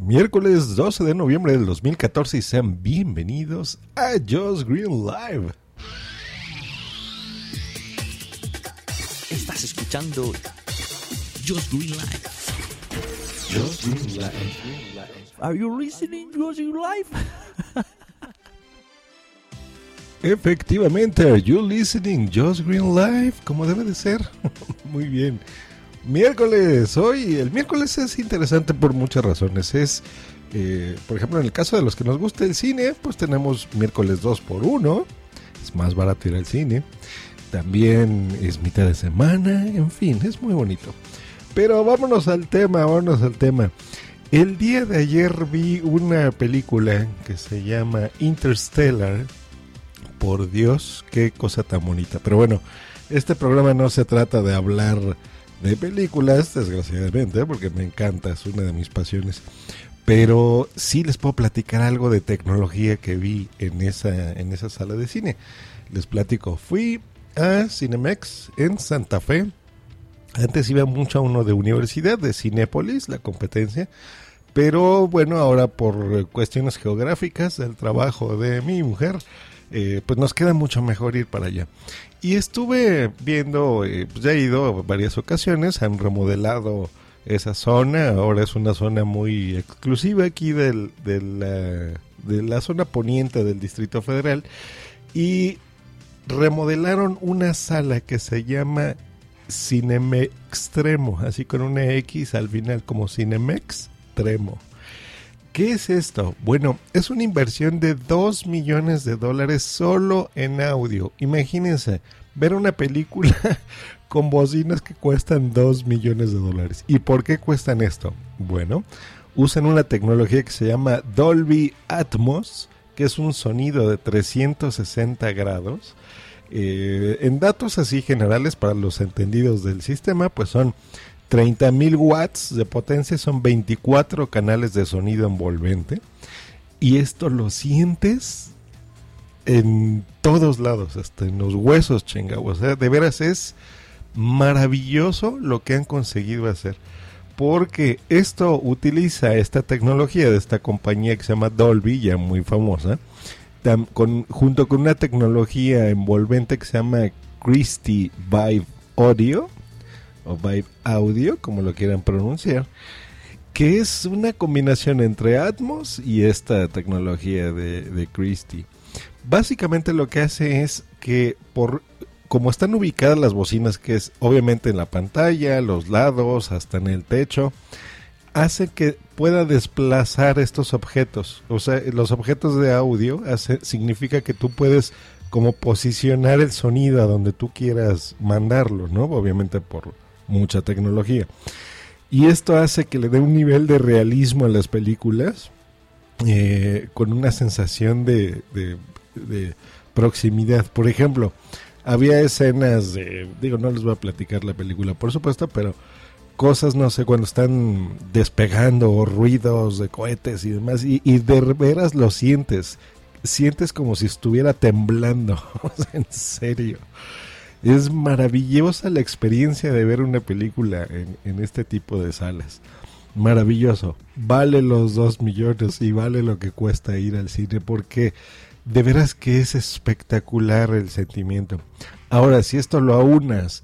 Miércoles 12 de noviembre del 2014 y sean bienvenidos a Just Green Live. Estás escuchando Just Green Live. Just Green Live. Are you listening Just Green Live? Efectivamente, are you listening Just Green Live? Como debe de ser. Muy bien. Miércoles, hoy el miércoles es interesante por muchas razones. Es, eh, por ejemplo, en el caso de los que nos gusta el cine, pues tenemos miércoles 2 por 1 Es más barato ir al cine. También es mitad de semana, en fin, es muy bonito. Pero vámonos al tema, vámonos al tema. El día de ayer vi una película que se llama Interstellar. Por Dios, qué cosa tan bonita. Pero bueno, este programa no se trata de hablar de películas, desgraciadamente, porque me encanta, es una de mis pasiones. Pero sí les puedo platicar algo de tecnología que vi en esa, en esa sala de cine. Les platico, fui a Cinemex en Santa Fe. Antes iba mucho a uno de universidad, de Cinépolis, la competencia. Pero bueno, ahora por cuestiones geográficas del trabajo de mi mujer, eh, pues nos queda mucho mejor ir para allá. Y estuve viendo, eh, pues ya he ido varias ocasiones, han remodelado esa zona, ahora es una zona muy exclusiva aquí del, de la zona poniente del Distrito Federal y remodelaron una sala que se llama Cinemex Extremo, así con una X al final como Cinemex Extremo. ¿Qué es esto? Bueno, es una inversión de 2 millones de dólares solo en audio. Imagínense ver una película con bocinas que cuestan 2 millones de dólares. ¿Y por qué cuestan esto? Bueno, usan una tecnología que se llama Dolby Atmos, que es un sonido de 360 grados. Eh, en datos así generales para los entendidos del sistema, pues son 30.000 watts de potencia son 24 canales de sonido envolvente. Y esto lo sientes en todos lados, hasta en los huesos, chinga. O sea, de veras es maravilloso lo que han conseguido hacer. Porque esto utiliza esta tecnología de esta compañía que se llama Dolby, ya muy famosa, junto con una tecnología envolvente que se llama Christie Vive Audio o Vibe Audio, como lo quieran pronunciar, que es una combinación entre Atmos y esta tecnología de, de Christie. Básicamente lo que hace es que por como están ubicadas las bocinas, que es obviamente en la pantalla, los lados, hasta en el techo, hace que pueda desplazar estos objetos. O sea, los objetos de audio hace, significa que tú puedes como posicionar el sonido a donde tú quieras mandarlo, ¿no? Obviamente por, mucha tecnología. Y esto hace que le dé un nivel de realismo a las películas, eh, con una sensación de, proximidad. Por ejemplo, había escenas de, digo, no les voy a platicar la película, por supuesto, pero cosas, no sé, cuando están despegando o ruidos de cohetes y demás, y, y de veras lo sientes, sientes como si estuviera temblando, en serio. Es maravillosa la experiencia de ver una película en, este tipo de salas. Maravilloso. Vale los dos millones y vale lo que cuesta ir al cine porque de veras que es espectacular el sentimiento. Ahora, si esto lo aunas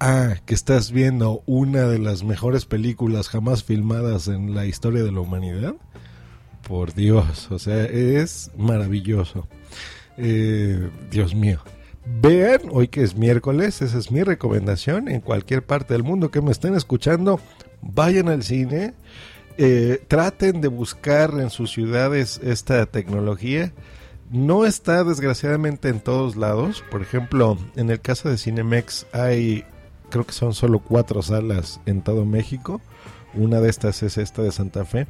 a que estás viendo una de las mejores películas jamás filmadas en la historia de la humanidad, por Dios, o sea, es maravilloso. Eh, Dios mío, Vean, hoy que es miércoles, esa es mi recomendación. En cualquier parte del mundo que me estén escuchando, vayan al cine. Eh, traten de buscar en sus ciudades esta tecnología. No está desgraciadamente en todos lados. Por ejemplo, en el caso de Cinemex hay, creo que son solo cuatro salas en todo México. Una de estas es esta de Santa Fe.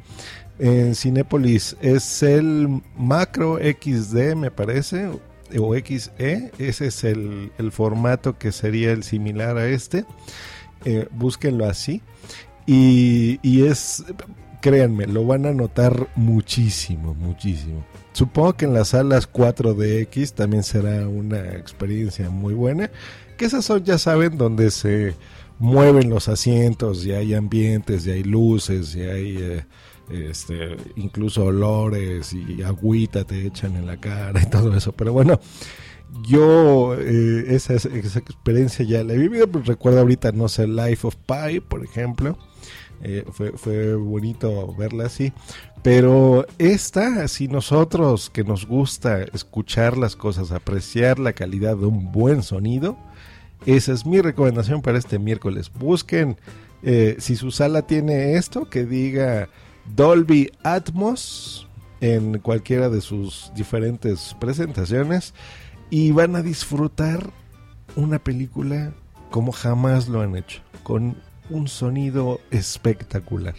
En Cinépolis es el Macro XD, me parece, o XE, ese es el, formato que sería el similar a este. Eh, búsquenlo así. Y, y, es, créanme, lo van a notar muchísimo, muchísimo. Supongo que en las salas 4DX también será una experiencia muy buena. Que esas son, ya saben, donde se mueven los asientos y hay ambientes y hay luces y hay... Eh, este, incluso olores y agüita te echan en la cara y todo eso. Pero bueno, yo eh, esa, experiencia ya la he vivido, pues recuerdo ahorita, no sé, Life of Pi, por ejemplo. Eh, fue, fue bonito verla así. Pero esta, si nosotros que nos gusta escuchar las cosas, apreciar la calidad de un buen sonido, esa es mi recomendación para este miércoles. Busquen, eh, si su sala tiene esto, que diga Dolby Atmos en cualquiera de sus diferentes presentaciones y van a disfrutar una película como jamás lo han hecho, con un sonido espectacular.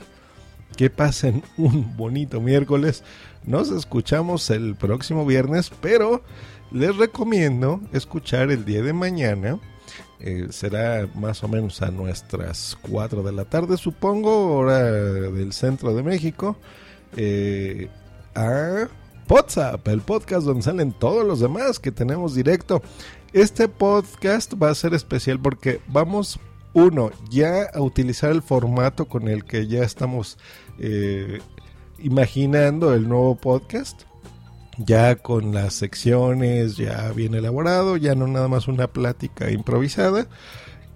Que pasen un bonito miércoles. Nos escuchamos el próximo viernes, pero les recomiendo escuchar el día de mañana. Eh, será más o menos a nuestras 4 de la tarde, supongo, hora del centro de México. Eh, a WhatsApp, el podcast donde salen todos los demás que tenemos directo. Este podcast va a ser especial porque vamos uno, ya a utilizar el formato con el que ya estamos eh, imaginando el nuevo podcast. Ya con las secciones, ya bien elaborado, ya no nada más una plática improvisada.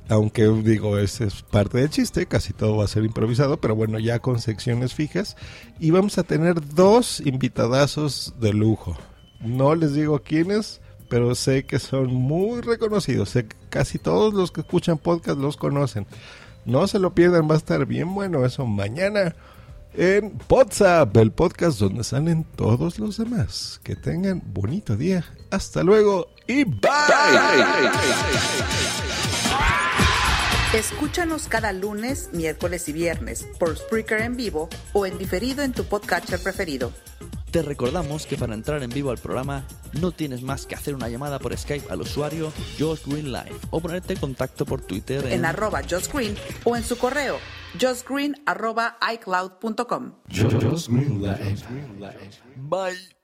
Aunque digo, ese es parte del chiste, casi todo va a ser improvisado, pero bueno, ya con secciones fijas. Y vamos a tener dos invitadazos de lujo. No les digo quiénes, pero sé que son muy reconocidos. Sé que casi todos los que escuchan podcast los conocen. No se lo pierdan, va a estar bien bueno eso mañana en WhatsApp, el podcast donde salen todos los demás. Que tengan bonito día. Hasta luego y bye. Escúchanos cada lunes, miércoles y viernes por Spreaker en vivo o en diferido en tu podcatcher preferido. Te recordamos que para entrar en vivo al programa no tienes más que hacer una llamada por Skype al usuario Josh Green Live o ponerte en contacto por Twitter en, en arroba Josh Green o en su correo joshgreen arroba icloud.com. Josh Green Live. Bye.